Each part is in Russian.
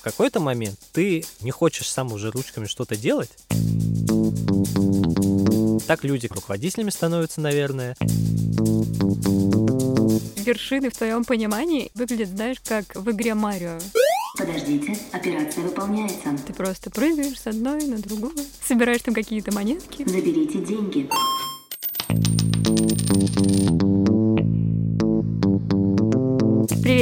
в какой-то момент ты не хочешь сам уже ручками что-то делать. Так люди руководителями становятся, наверное. Вершины в твоем понимании выглядят, знаешь, как в игре Марио. Подождите, операция выполняется. Ты просто прыгаешь с одной на другую, собираешь там какие-то монетки. Заберите деньги.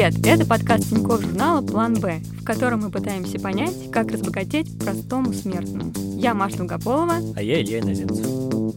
Привет! Это подкаст Тинькофф журнала «План Б», в котором мы пытаемся понять, как разбогатеть простому смертному. Я Маша Долгополова. А я Илья Иноземцев.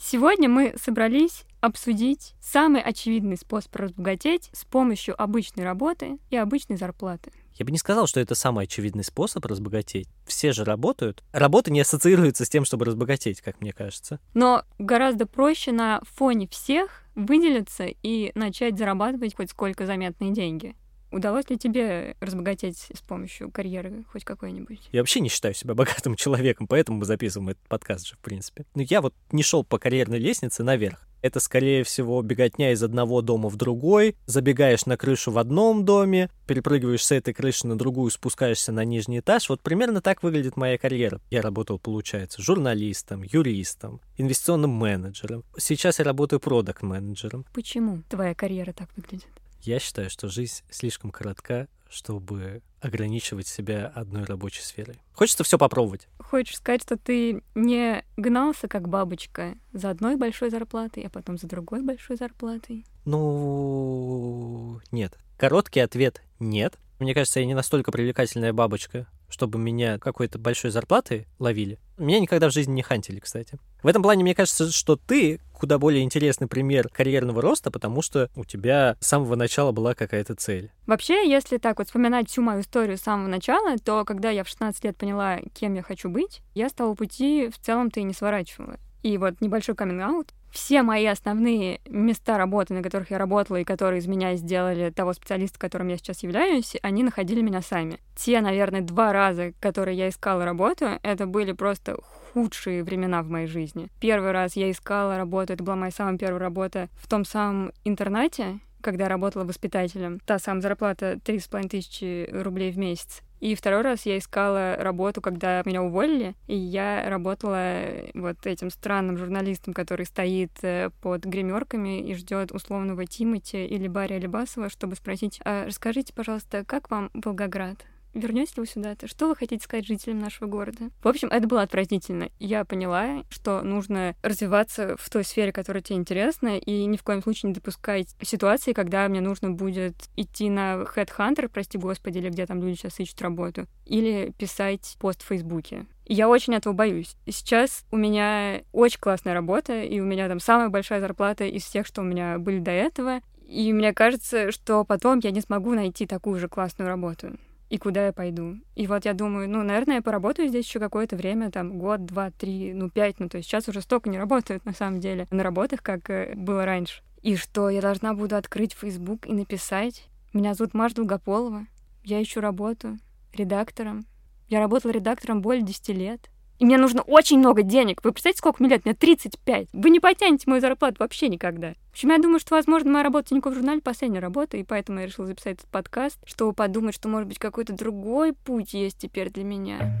Сегодня мы собрались обсудить самый очевидный способ разбогатеть с помощью обычной работы и обычной зарплаты. Я бы не сказал, что это самый очевидный способ разбогатеть. Все же работают. Работа не ассоциируется с тем, чтобы разбогатеть, как мне кажется. Но гораздо проще на фоне всех выделиться и начать зарабатывать хоть сколько заметные деньги. Удалось ли тебе разбогатеть с помощью карьеры хоть какой-нибудь? Я вообще не считаю себя богатым человеком, поэтому мы записываем этот подкаст же, в принципе. Но я вот не шел по карьерной лестнице наверх. Это, скорее всего, беготня из одного дома в другой. Забегаешь на крышу в одном доме, перепрыгиваешь с этой крыши на другую, спускаешься на нижний этаж. Вот примерно так выглядит моя карьера. Я работал, получается, журналистом, юристом, инвестиционным менеджером. Сейчас я работаю продакт-менеджером. Почему твоя карьера так выглядит? Я считаю, что жизнь слишком коротка, чтобы ограничивать себя одной рабочей сферой. Хочется все попробовать. Хочешь сказать, что ты не гнался как бабочка за одной большой зарплатой, а потом за другой большой зарплатой? Ну, нет. Короткий ответ — нет. Мне кажется, я не настолько привлекательная бабочка, чтобы меня какой-то большой зарплатой ловили. Меня никогда в жизни не хантили, кстати. В этом плане, мне кажется, что ты куда более интересный пример карьерного роста, потому что у тебя с самого начала была какая-то цель. Вообще, если так вот вспоминать всю мою историю с самого начала, то когда я в 16 лет поняла, кем я хочу быть, я с того пути в целом-то и не сворачивала. И вот небольшой каминг-аут все мои основные места работы, на которых я работала и которые из меня сделали того специалиста, которым я сейчас являюсь, они находили меня сами. Те, наверное, два раза, которые я искала работу, это были просто худшие времена в моей жизни. Первый раз я искала работу, это была моя самая первая работа в том самом интернате, когда работала воспитателем. Та самая зарплата 3,5 тысячи рублей в месяц. И второй раз я искала работу, когда меня уволили, и я работала вот этим странным журналистом, который стоит э, под гримерками и ждет условного Тимати или Барри Алибасова, чтобы спросить, а расскажите, пожалуйста, как вам Волгоград? Вернете ли вы сюда-то? Что вы хотите сказать жителям нашего города? В общем, это было отвратительно. Я поняла, что нужно развиваться в той сфере, которая тебе интересна, и ни в коем случае не допускать ситуации, когда мне нужно будет идти на Headhunter, прости господи, или где там люди сейчас ищут работу, или писать пост в Фейсбуке. Я очень этого боюсь. Сейчас у меня очень классная работа, и у меня там самая большая зарплата из всех, что у меня были до этого. И мне кажется, что потом я не смогу найти такую же классную работу и куда я пойду. И вот я думаю, ну, наверное, я поработаю здесь еще какое-то время, там, год, два, три, ну, пять, ну, то есть сейчас уже столько не работают, на самом деле, на работах, как э, было раньше. И что, я должна буду открыть Facebook и написать, меня зовут Маша Долгополова, я ищу работу редактором. Я работала редактором более 10 лет. И мне нужно очень много денег. Вы представляете, сколько мне лет? Мне 35. Вы не потянете мою зарплату вообще никогда. В общем, я думаю, что, возможно, моя работа в Тинькофф журнале последняя работа, и поэтому я решила записать этот подкаст, чтобы подумать, что, может быть, какой-то другой путь есть теперь для меня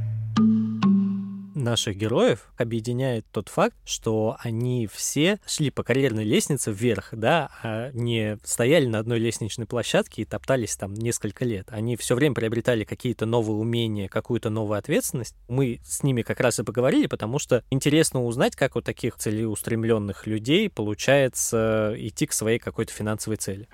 наших героев объединяет тот факт, что они все шли по карьерной лестнице вверх, да, а не стояли на одной лестничной площадке и топтались там несколько лет. Они все время приобретали какие-то новые умения, какую-то новую ответственность. Мы с ними как раз и поговорили, потому что интересно узнать, как у таких целеустремленных людей получается идти к своей какой-то финансовой цели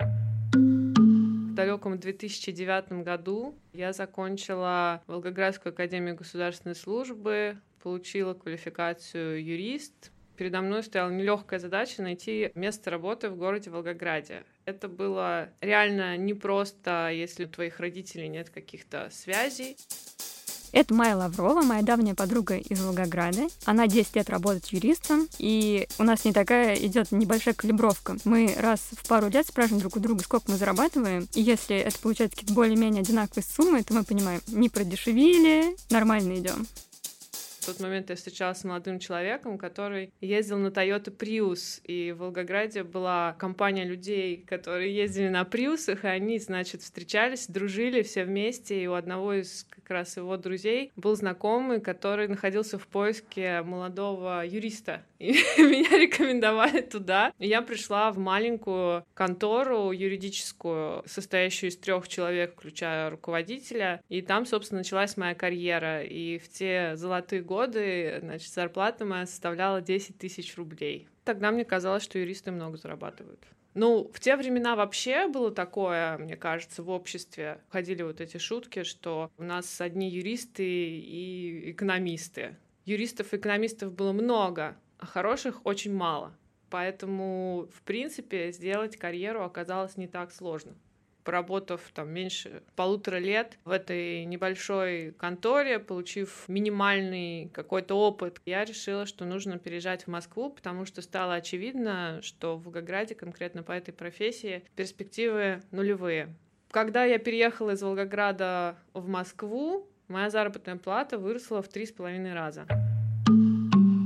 в далеком 2009 году я закончила Волгоградскую академию государственной службы, получила квалификацию юрист. Передо мной стояла нелегкая задача найти место работы в городе Волгограде. Это было реально непросто, если у твоих родителей нет каких-то связей. Это Майя Лаврова, моя давняя подруга из Волгограда. Она 10 лет работает юристом, и у нас не такая идет небольшая калибровка. Мы раз в пару лет спрашиваем друг у друга, сколько мы зарабатываем, и если это получается какие-то более-менее одинаковые суммы, то мы понимаем, не продешевили, нормально идем. В тот момент я встречалась с молодым человеком, который ездил на Toyota Prius, и в Волгограде была компания людей, которые ездили на Приусах, и они, значит, встречались, дружили все вместе, и у одного из как раз его друзей был знакомый, который находился в поиске молодого юриста, и меня рекомендовали туда. И я пришла в маленькую контору юридическую, состоящую из трех человек, включая руководителя, и там, собственно, началась моя карьера, и в те золотые годы, значит, зарплата моя составляла 10 тысяч рублей. Тогда мне казалось, что юристы много зарабатывают. Ну, в те времена вообще было такое, мне кажется, в обществе. Ходили вот эти шутки, что у нас одни юристы и экономисты. Юристов и экономистов было много, а хороших очень мало. Поэтому, в принципе, сделать карьеру оказалось не так сложно поработав там меньше полутора лет в этой небольшой конторе, получив минимальный какой-то опыт, я решила, что нужно переезжать в Москву, потому что стало очевидно, что в Волгограде конкретно по этой профессии перспективы нулевые. Когда я переехала из Волгограда в Москву, моя заработная плата выросла в три с половиной раза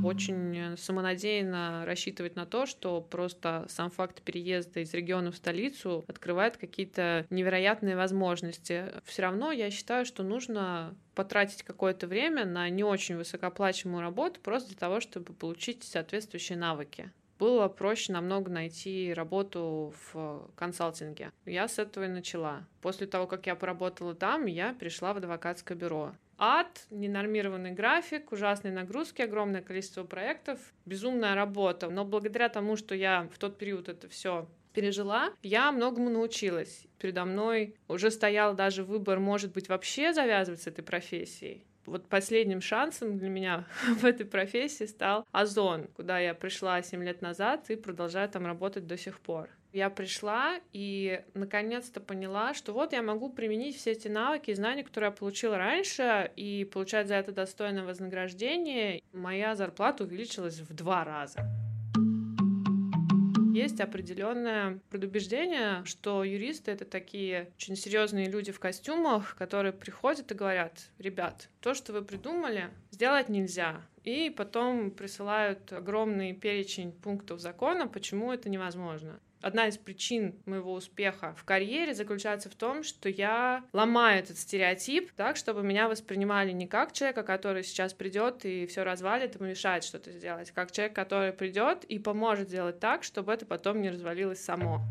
очень самонадеянно рассчитывать на то, что просто сам факт переезда из региона в столицу открывает какие-то невероятные возможности. Все равно я считаю, что нужно потратить какое-то время на не очень высокооплачиваемую работу просто для того, чтобы получить соответствующие навыки было проще намного найти работу в консалтинге. Я с этого и начала. После того, как я поработала там, я пришла в адвокатское бюро ад, ненормированный график, ужасные нагрузки, огромное количество проектов, безумная работа. Но благодаря тому, что я в тот период это все пережила, я многому научилась. Передо мной уже стоял даже выбор, может быть, вообще завязывать с этой профессией. Вот последним шансом для меня в этой профессии стал Озон, куда я пришла 7 лет назад и продолжаю там работать до сих пор я пришла и наконец-то поняла, что вот я могу применить все эти навыки и знания, которые я получила раньше, и получать за это достойное вознаграждение. Моя зарплата увеличилась в два раза. Есть определенное предубеждение, что юристы это такие очень серьезные люди в костюмах, которые приходят и говорят: ребят, то, что вы придумали, сделать нельзя. И потом присылают огромный перечень пунктов закона, почему это невозможно одна из причин моего успеха в карьере заключается в том, что я ломаю этот стереотип так, чтобы меня воспринимали не как человека, который сейчас придет и все развалит и мешает что-то сделать, как человек, который придет и поможет сделать так, чтобы это потом не развалилось само.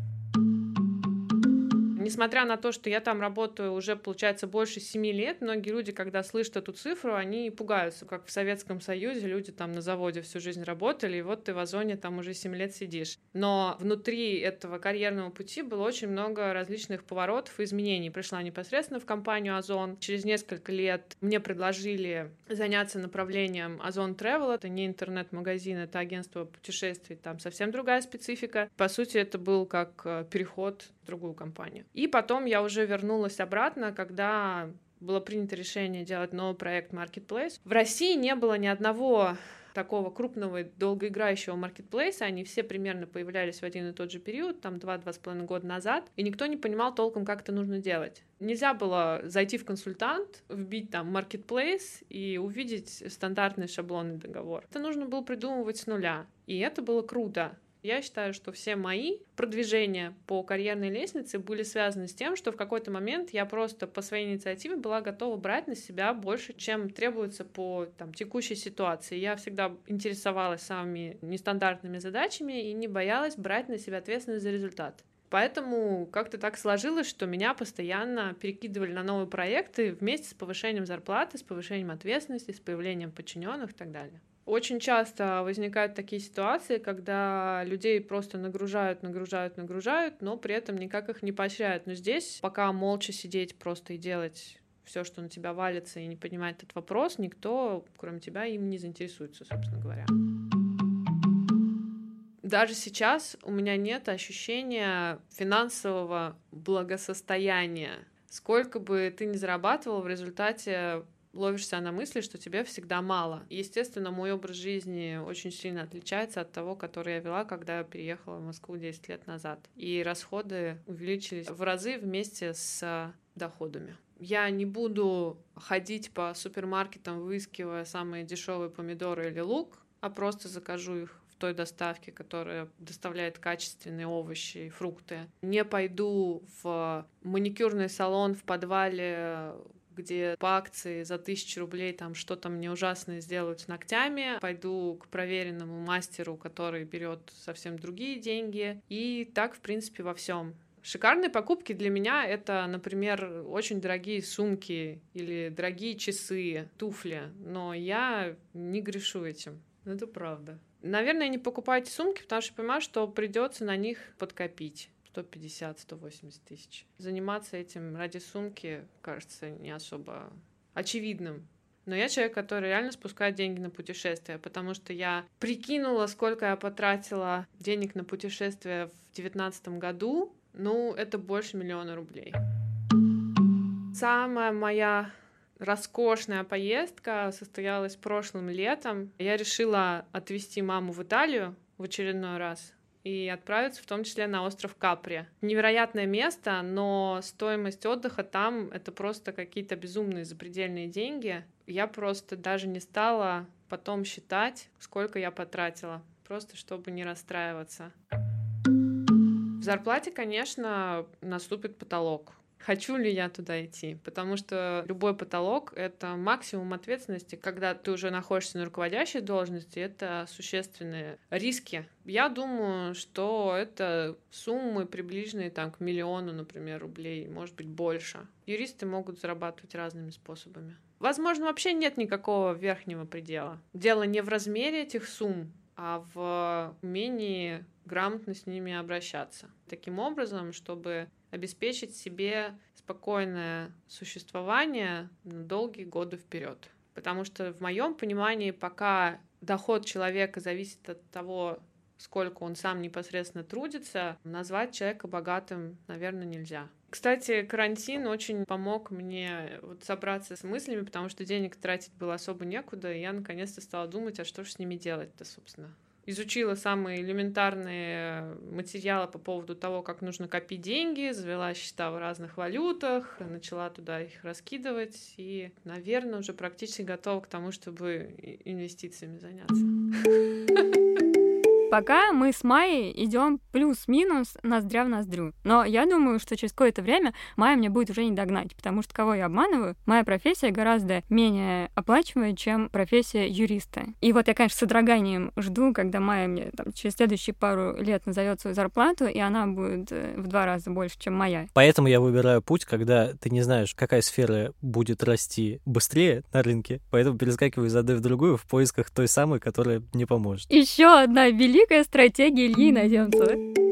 Несмотря на то, что я там работаю уже, получается, больше семи лет, многие люди, когда слышат эту цифру, они пугаются, как в Советском Союзе люди там на заводе всю жизнь работали, и вот ты в Озоне там уже семь лет сидишь. Но внутри этого карьерного пути было очень много различных поворотов и изменений. Пришла непосредственно в компанию Озон. Через несколько лет мне предложили заняться направлением Озон Travel. Это не интернет-магазин, это агентство путешествий, там совсем другая специфика. По сути, это был как э, переход другую компанию. И потом я уже вернулась обратно, когда было принято решение делать новый проект Marketplace. В России не было ни одного такого крупного долгоиграющего маркетплейса, они все примерно появлялись в один и тот же период, там два-два с половиной года назад, и никто не понимал толком, как это нужно делать. Нельзя было зайти в консультант, вбить там маркетплейс и увидеть стандартный шаблонный договор. Это нужно было придумывать с нуля, и это было круто. Я считаю, что все мои продвижения по карьерной лестнице были связаны с тем, что в какой-то момент я просто по своей инициативе была готова брать на себя больше, чем требуется по там, текущей ситуации. Я всегда интересовалась самыми нестандартными задачами и не боялась брать на себя ответственность за результат. Поэтому как-то так сложилось, что меня постоянно перекидывали на новые проекты вместе с повышением зарплаты, с повышением ответственности, с появлением подчиненных и так далее. Очень часто возникают такие ситуации, когда людей просто нагружают, нагружают, нагружают, но при этом никак их не поощряют. Но здесь пока молча сидеть просто и делать все, что на тебя валится, и не понимать этот вопрос, никто, кроме тебя, им не заинтересуется, собственно говоря. Даже сейчас у меня нет ощущения финансового благосостояния. Сколько бы ты ни зарабатывал, в результате ловишься на мысли, что тебе всегда мало. естественно, мой образ жизни очень сильно отличается от того, который я вела, когда я переехала в Москву 10 лет назад. И расходы увеличились в разы вместе с доходами. Я не буду ходить по супермаркетам, выискивая самые дешевые помидоры или лук, а просто закажу их в той доставке, которая доставляет качественные овощи и фрукты. Не пойду в маникюрный салон в подвале где по акции за тысячу рублей там что-то мне ужасное сделают с ногтями, пойду к проверенному мастеру, который берет совсем другие деньги. И так, в принципе, во всем. Шикарные покупки для меня это, например, очень дорогие сумки или дорогие часы, туфли, но я не грешу этим. Это правда. Наверное, не покупайте сумки, потому что понимаю, что придется на них подкопить. 150-180 тысяч. Заниматься этим ради сумки кажется не особо очевидным. Но я человек, который реально спускает деньги на путешествия, потому что я прикинула, сколько я потратила денег на путешествия в 2019 году. Ну, это больше миллиона рублей. Самая моя роскошная поездка состоялась прошлым летом. Я решила отвезти маму в Италию в очередной раз и отправиться в том числе на остров Капри. Невероятное место, но стоимость отдыха там — это просто какие-то безумные запредельные деньги. Я просто даже не стала потом считать, сколько я потратила, просто чтобы не расстраиваться. В зарплате, конечно, наступит потолок хочу ли я туда идти, потому что любой потолок — это максимум ответственности, когда ты уже находишься на руководящей должности, это существенные риски. Я думаю, что это суммы приближенные там, к миллиону, например, рублей, может быть, больше. Юристы могут зарабатывать разными способами. Возможно, вообще нет никакого верхнего предела. Дело не в размере этих сумм, а в умении грамотно с ними обращаться. Таким образом, чтобы обеспечить себе спокойное существование на долгие годы вперед. Потому что в моем понимании, пока доход человека зависит от того, сколько он сам непосредственно трудится, назвать человека богатым, наверное, нельзя. Кстати, карантин очень помог мне вот собраться с мыслями, потому что денег тратить было особо некуда, и я наконец-то стала думать, а что же с ними делать-то, собственно изучила самые элементарные материалы по поводу того, как нужно копить деньги, завела счета в разных валютах, начала туда их раскидывать и, наверное, уже практически готова к тому, чтобы инвестициями заняться. Пока мы с Майей идем плюс-минус ноздря в ноздрю. Но я думаю, что через какое-то время Майя мне будет уже не догнать, потому что кого я обманываю, моя профессия гораздо менее оплачиваемая, чем профессия юриста. И вот я, конечно, с содроганием жду, когда Майя мне там, через следующие пару лет назовет свою зарплату, и она будет э, в два раза больше, чем моя. Поэтому я выбираю путь, когда ты не знаешь, какая сфера будет расти быстрее на рынке, поэтому перескакиваю из одной в другую в поисках той самой, которая мне поможет. Еще одна великая великая стратегия Ильи Наземцева.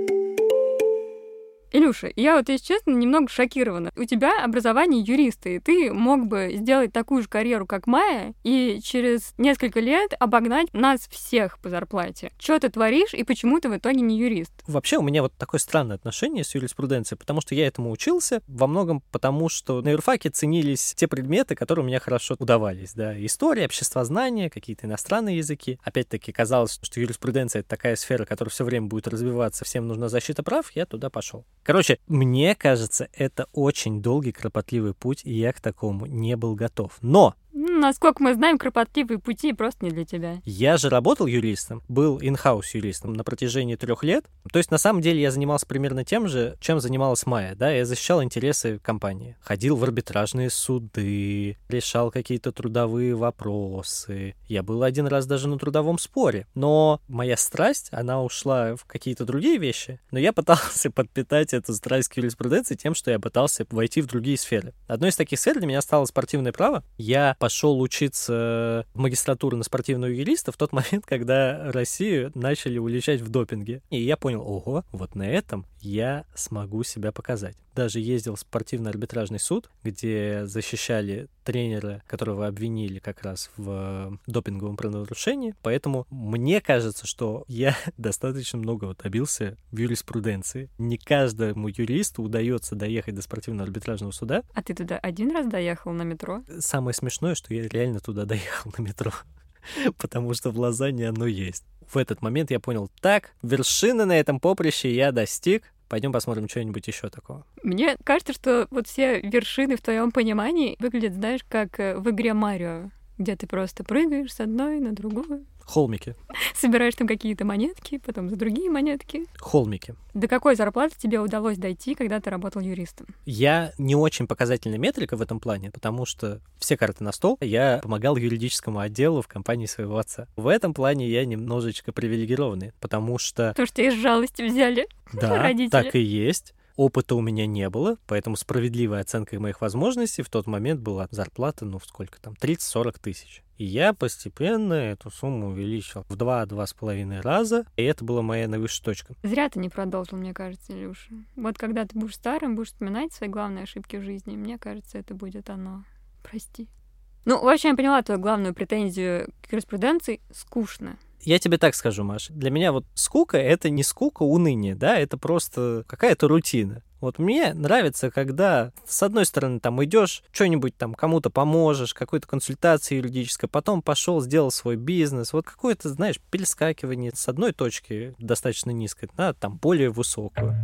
Илюша, я вот, если честно, немного шокирована. У тебя образование юриста, и ты мог бы сделать такую же карьеру, как Майя, и через несколько лет обогнать нас всех по зарплате. Что ты творишь, и почему ты в итоге не юрист? Вообще у меня вот такое странное отношение с юриспруденцией, потому что я этому учился во многом потому, что на юрфаке ценились те предметы, которые у меня хорошо удавались. Да? История, обществознание, какие-то иностранные языки. Опять-таки казалось, что юриспруденция — это такая сфера, которая все время будет развиваться, всем нужна защита прав, я туда пошел. Короче, мне кажется, это очень долгий, кропотливый путь, и я к такому не был готов. Но Насколько мы знаем, кропотливые пути просто не для тебя. Я же работал юристом, был инхаус юристом на протяжении трех лет. То есть, на самом деле, я занимался примерно тем же, чем занималась Майя, да, я защищал интересы компании. Ходил в арбитражные суды, решал какие-то трудовые вопросы. Я был один раз даже на трудовом споре. Но моя страсть, она ушла в какие-то другие вещи. Но я пытался подпитать эту страсть к юриспруденции тем, что я пытался войти в другие сферы. Одной из таких сфер для меня стало спортивное право. Я пошел учиться в магистратуру на спортивного юриста в тот момент, когда Россию начали уличать в допинге. И я понял, ого, вот на этом я смогу себя показать. Даже ездил в спортивный арбитражный суд, где защищали тренера, которого обвинили как раз в допинговом правонарушении. Поэтому мне кажется, что я достаточно много добился в юриспруденции. Не каждому юристу удается доехать до спортивного арбитражного суда. А ты туда один раз доехал на метро? Самое смешное, что я реально туда доехал на метро потому что в Лозанне оно есть. В этот момент я понял, так, вершины на этом поприще я достиг, Пойдем посмотрим что-нибудь еще такого. Мне кажется, что вот все вершины в твоем понимании выглядят, знаешь, как э, в игре Марио, где ты просто прыгаешь с одной на другую, Холмики. собираешь там какие-то монетки, потом за другие монетки. Холмики. До какой зарплаты тебе удалось дойти, когда ты работал юристом? Я не очень показательная метрика в этом плане, потому что все карты на стол. Я помогал юридическому отделу в компании своего отца. В этом плане я немножечко привилегированный, потому что, То, что из жалости взяли. да, Родители. так и есть. Опыта у меня не было, поэтому справедливой оценкой моих возможностей в тот момент была зарплата, ну, сколько там, 30-40 тысяч. И я постепенно эту сумму увеличил в 2-2,5 раза, и это была моя наивысшая точка. Зря ты не продолжил, мне кажется, Илюша. Вот когда ты будешь старым, будешь вспоминать свои главные ошибки в жизни, мне кажется, это будет оно. Прости. Ну, вообще, я поняла твою главную претензию к юриспруденции — скучно. Я тебе так скажу, Маша. Для меня вот скука — это не скука, уныние, да, это просто какая-то рутина. Вот мне нравится, когда с одной стороны там идешь, что-нибудь там кому-то поможешь, какой-то консультации юридической, потом пошел, сделал свой бизнес, вот какое-то, знаешь, перескакивание с одной точки достаточно низкой на там более высокую.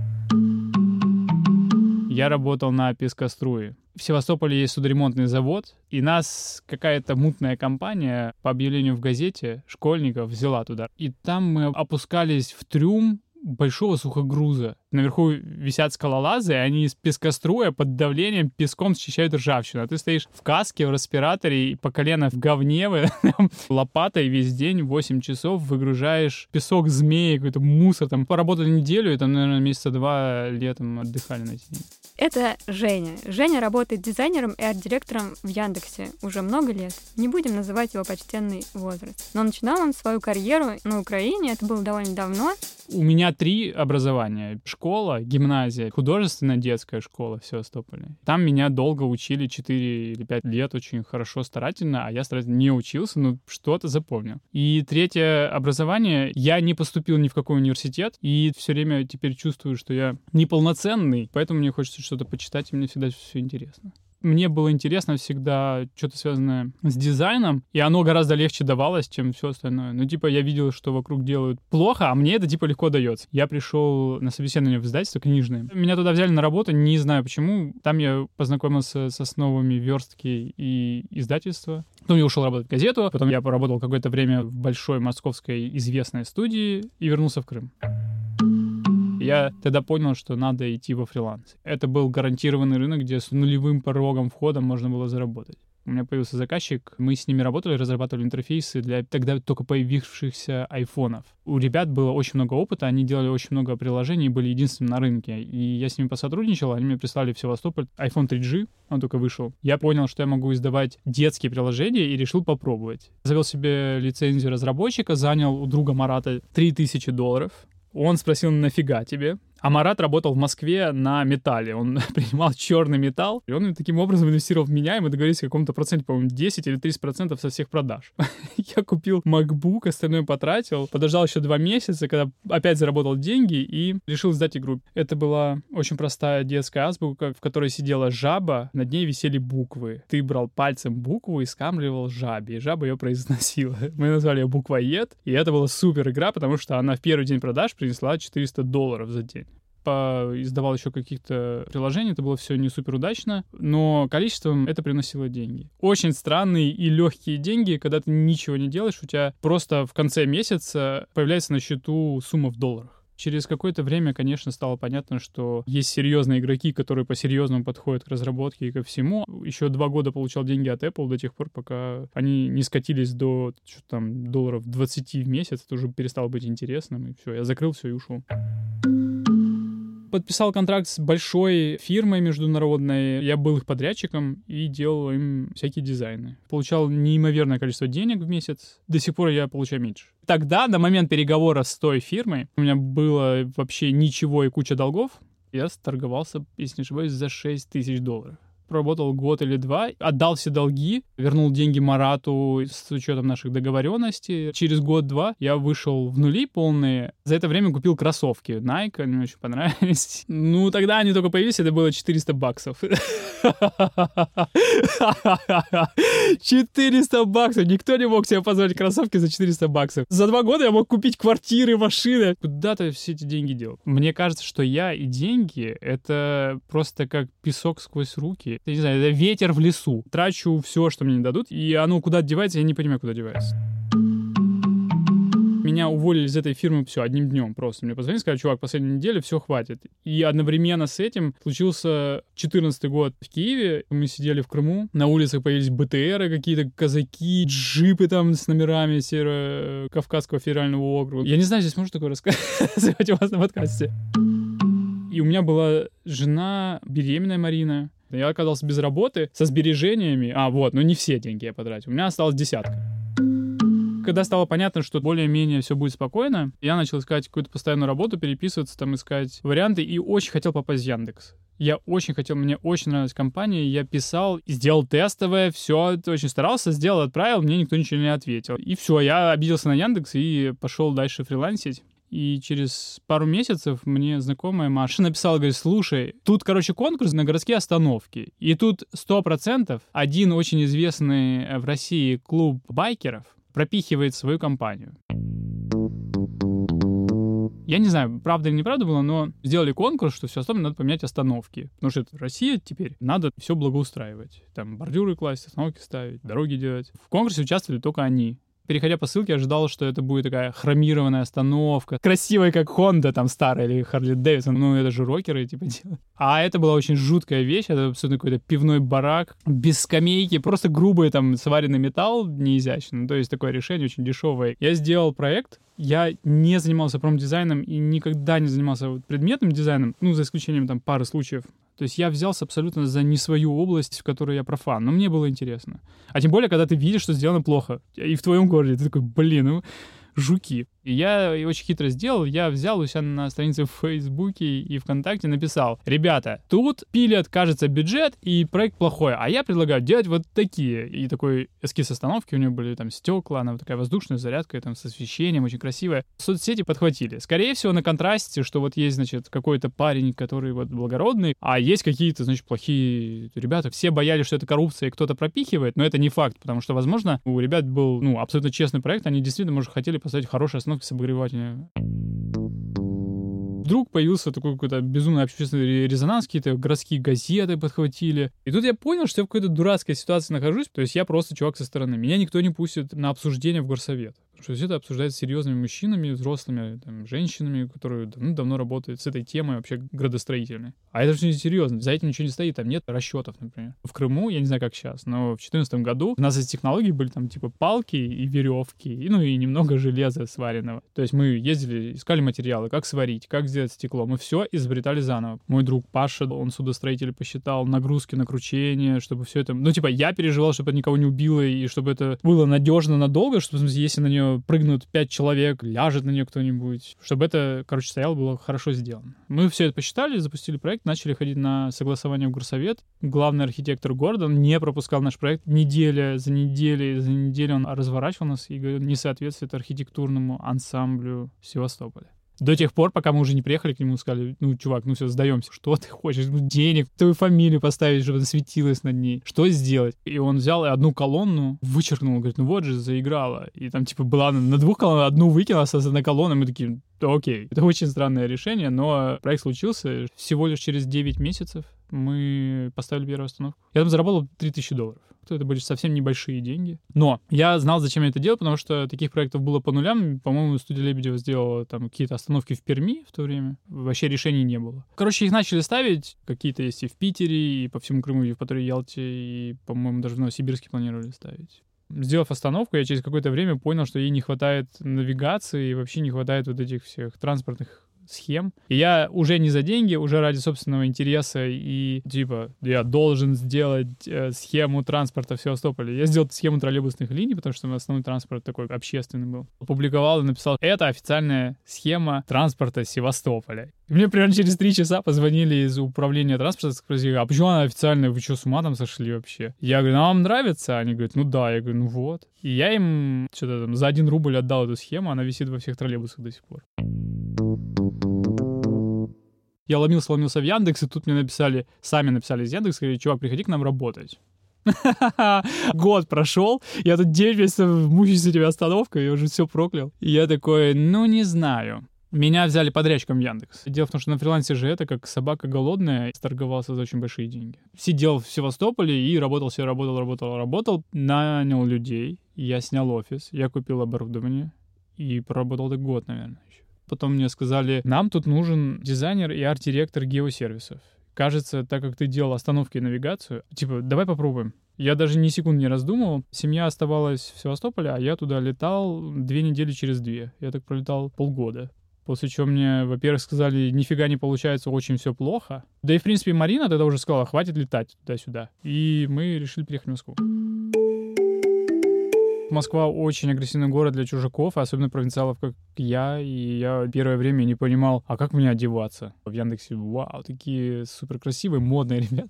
Я работал на Пескоструе. В Севастополе есть судоремонтный завод, и нас какая-то мутная компания по объявлению в газете школьников взяла туда. И там мы опускались в трюм большого сухогруза. Наверху висят скалолазы, и они из пескоструя под давлением песком счищают ржавчину. А ты стоишь в каске, в респираторе и по колено в говне, лопатой весь день, 8 часов выгружаешь песок змеи, какой-то мусор. Там поработали неделю, и там, наверное, месяца два летом отдыхали на эти. Это Женя. Женя работает дизайнером и арт-директором в Яндексе уже много лет. Не будем называть его почтенный возраст. Но начинал он свою карьеру на Украине, это было довольно давно. У меня три образования. Школа, гимназия, художественная детская школа в Севастополе. Там меня долго учили 4 или 5 лет очень хорошо, старательно, а я старательно не учился, но что-то запомнил. И третье образование, я не поступил ни в какой университет, и все время теперь чувствую, что я неполноценный, поэтому мне хочется что-то почитать, и мне всегда все интересно мне было интересно всегда что-то связанное с дизайном, и оно гораздо легче давалось, чем все остальное. Ну, типа, я видел, что вокруг делают плохо, а мне это, типа, легко дается. Я пришел на собеседование в издательство книжное. Меня туда взяли на работу, не знаю почему. Там я познакомился с основами верстки и издательства. Потом я ушел работать в газету, потом я поработал какое-то время в большой московской известной студии и вернулся в Крым. Я тогда понял, что надо идти во фриланс. Это был гарантированный рынок, где с нулевым порогом входа можно было заработать. У меня появился заказчик, мы с ними работали, разрабатывали интерфейсы для тогда только появившихся айфонов. У ребят было очень много опыта, они делали очень много приложений, были единственными на рынке. И я с ними посотрудничал, они мне прислали в Севастополь iPhone 3G, он только вышел. Я понял, что я могу издавать детские приложения и решил попробовать. Завел себе лицензию разработчика, занял у друга Марата 3000 долларов. Он спросил, нафига тебе? А Марат работал в Москве на металле. Он принимал черный металл, и он таким образом инвестировал в меня, и мы договорились о каком-то проценте, по-моему, 10 или 30 процентов со всех продаж. Я купил MacBook, остальное потратил, подождал еще два месяца, когда опять заработал деньги и решил сдать игру. Это была очень простая детская азбука, в которой сидела жаба, над ней висели буквы. Ты брал пальцем букву и скамливал жабе, и жаба ее произносила. Мы назвали ее буквоед, и это была супер игра, потому что она в первый день продаж принесла 400 долларов за день издавал еще каких-то приложений, это было все не супер удачно, но количеством это приносило деньги. Очень странные и легкие деньги, когда ты ничего не делаешь, у тебя просто в конце месяца появляется на счету сумма в долларах. Через какое-то время, конечно, стало понятно, что есть серьезные игроки, которые по-серьезному подходят к разработке и ко всему. Еще два года получал деньги от Apple до тех пор, пока они не скатились до что там, долларов 20 в месяц. Это уже перестало быть интересным. И все, я закрыл все и ушел подписал контракт с большой фирмой международной. Я был их подрядчиком и делал им всякие дизайны. Получал неимоверное количество денег в месяц. До сих пор я получаю меньше. Тогда, на момент переговора с той фирмой, у меня было вообще ничего и куча долгов. Я сторговался, если не ошибаюсь, за 6 тысяч долларов. Проработал год или два, отдал все долги, вернул деньги Марату с учетом наших договоренностей. Через год-два я вышел в нули полные. За это время купил кроссовки Nike, они мне очень понравились. Ну, тогда они только появились, это было 400 баксов. 400 баксов! Никто не мог себе позволить кроссовки за 400 баксов. За два года я мог купить квартиры, машины. Куда ты все эти деньги дел? Мне кажется, что я и деньги — это просто как песок сквозь руки. Я не знаю, это ветер в лесу. Трачу все, что мне не дадут, и оно куда девается, я не понимаю, куда девается меня уволили из этой фирмы все одним днем просто. Мне позвонили, сказали, чувак, последнюю неделю все хватит. И одновременно с этим случился 14 год в Киеве. Мы сидели в Крыму, на улицах появились БТРы какие-то, казаки, джипы там с номерами Северо-Кавказского федерального округа. Я не знаю, здесь можно такое рассказывать у вас на подкасте. И у меня была жена, беременная Марина. Я оказался без работы, со сбережениями. А, вот, но не все деньги я потратил. У меня осталась десятка когда стало понятно, что более-менее все будет спокойно, я начал искать какую-то постоянную работу, переписываться, там искать варианты, и очень хотел попасть в Яндекс. Я очень хотел, мне очень нравилась компания, я писал, сделал тестовое, все, очень старался, сделал, отправил, мне никто ничего не ответил. И все, я обиделся на Яндекс и пошел дальше фрилансить. И через пару месяцев мне знакомая Маша написала, говорит, слушай, тут, короче, конкурс на городские остановки. И тут сто процентов один очень известный в России клуб байкеров пропихивает свою компанию. Я не знаю, правда или неправда было, но сделали конкурс, что все остальное надо поменять остановки. Потому что это Россия теперь, надо все благоустраивать. Там бордюры класть, остановки ставить, дороги делать. В конкурсе участвовали только они переходя по ссылке, ожидал, что это будет такая хромированная остановка, красивая, как Honda там старая или Харли Дэвидсон. Ну, это же рокеры, типа, делают. А это была очень жуткая вещь, это абсолютно какой-то пивной барак, без скамейки, просто грубый там сваренный металл, неизящный. Ну, то есть такое решение очень дешевое. Я сделал проект, я не занимался промдизайном и никогда не занимался предметным дизайном, ну, за исключением там пары случаев то есть я взялся абсолютно за не свою область, в которой я профан. Но мне было интересно. А тем более, когда ты видишь, что сделано плохо. И в твоем городе ты такой, блин, ну жуки. И я очень хитро сделал, я взял у себя на странице в Фейсбуке и ВКонтакте написал, ребята, тут пилят, кажется, бюджет и проект плохой, а я предлагаю делать вот такие. И такой эскиз остановки, у него были там стекла, она вот такая воздушная зарядка, там с освещением, очень красивая. Соцсети подхватили. Скорее всего, на контрасте, что вот есть, значит, какой-то парень, который вот благородный, а есть какие-то, значит, плохие ребята. Все боялись, что это коррупция и кто-то пропихивает, но это не факт, потому что, возможно, у ребят был, ну, абсолютно честный проект, они действительно, может, хотели поставить хорошие остановки с обогревателем вдруг появился такой какой-то безумный общественный резонанс, какие-то городские газеты подхватили. И тут я понял, что я в какой-то дурацкой ситуации нахожусь, то есть я просто чувак со стороны. Меня никто не пустит на обсуждение в горсовет что все это обсуждается серьезными мужчинами, взрослыми, там, женщинами, которые давно, давно работают с этой темой вообще градостроительной. А это не серьезно, за этим ничего не стоит, там нет расчетов, например. В Крыму, я не знаю, как сейчас, но в 2014 году у нас из технологий были там типа палки и веревки, и, ну и немного железа сваренного. То есть мы ездили, искали материалы, как сварить, как сделать стекло. Мы все изобретали заново. Мой друг Паша, он судостроитель, посчитал нагрузки на кручение, чтобы все это... Ну, типа, я переживал, чтобы это никого не убило, и чтобы это было надежно надолго, чтобы, если на нее прыгнут пять человек, ляжет на нее кто-нибудь, чтобы это, короче, стояло, было хорошо сделано. Мы все это посчитали, запустили проект, начали ходить на согласование в горсовет. Главный архитектор города не пропускал наш проект неделя за неделей, за неделю он разворачивал нас и говорил, не соответствует архитектурному ансамблю Севастополя. До тех пор, пока мы уже не приехали к нему, сказали, ну, чувак, ну все, сдаемся. Что ты хочешь? Ну, денег, твою фамилию поставить, чтобы светилась над ней. Что сделать? И он взял одну колонну, вычеркнул, говорит, ну вот же, заиграла. И там, типа, была на двух колоннах, одну выкинула, осталась одна колонна, мы такие, окей. Это очень странное решение, но проект случился всего лишь через 9 месяцев мы поставили первую остановку. Я там заработал 3000 долларов. Это были совсем небольшие деньги. Но я знал, зачем я это делал, потому что таких проектов было по нулям. По-моему, студия Лебедева сделала там какие-то остановки в Перми в то время. Вообще решений не было. Короче, их начали ставить. Какие-то есть и в Питере, и по всему Крыму, и в Патре Ялте, и, по-моему, даже в Новосибирске планировали ставить. Сделав остановку, я через какое-то время понял, что ей не хватает навигации и вообще не хватает вот этих всех транспортных схем. И я уже не за деньги, уже ради собственного интереса и типа я должен сделать э, схему транспорта в Севастополе. Я сделал схему троллейбусных линий, потому что основной транспорт такой общественный был. Опубликовал и написал, это официальная схема транспорта Севастополя. И мне примерно через три часа позвонили из управления транспорта, спросили, а почему она официальная, вы что, с ума там сошли вообще? Я говорю, ну вам нравится? Они говорят, ну да. Я говорю, ну вот. И я им что-то там за один рубль отдал эту схему, она висит во всех троллейбусах до сих пор. Я ломился, ломился в Яндекс, и тут мне написали, сами написали из Яндекса, говорили, чувак, приходи к нам работать. Год прошел, я тут 9 месяцев мучаюсь с этими остановкой, я уже все проклял. И я такой, ну не знаю. Меня взяли подрядчиком Яндекс. Дело в том, что на фрилансе же это как собака голодная, торговался за очень большие деньги. Сидел в Севастополе и работал, все работал, работал, работал, нанял людей, я снял офис, я купил оборудование и проработал так год, наверное, еще. Потом мне сказали, нам тут нужен дизайнер и арт-директор геосервисов. Кажется, так как ты делал остановки и навигацию, типа, давай попробуем. Я даже ни секунды не раздумывал. Семья оставалась в Севастополе, а я туда летал две недели через две. Я так пролетал полгода. После чего мне, во-первых, сказали, нифига не получается, очень все плохо. Да и, в принципе, Марина тогда уже сказала, хватит летать туда-сюда. И мы решили переехать в Москву. Москва очень агрессивный город для чужаков, особенно провинциалов, как я. И я первое время не понимал, а как мне одеваться? В Яндексе, вау, такие супер красивые, модные ребята.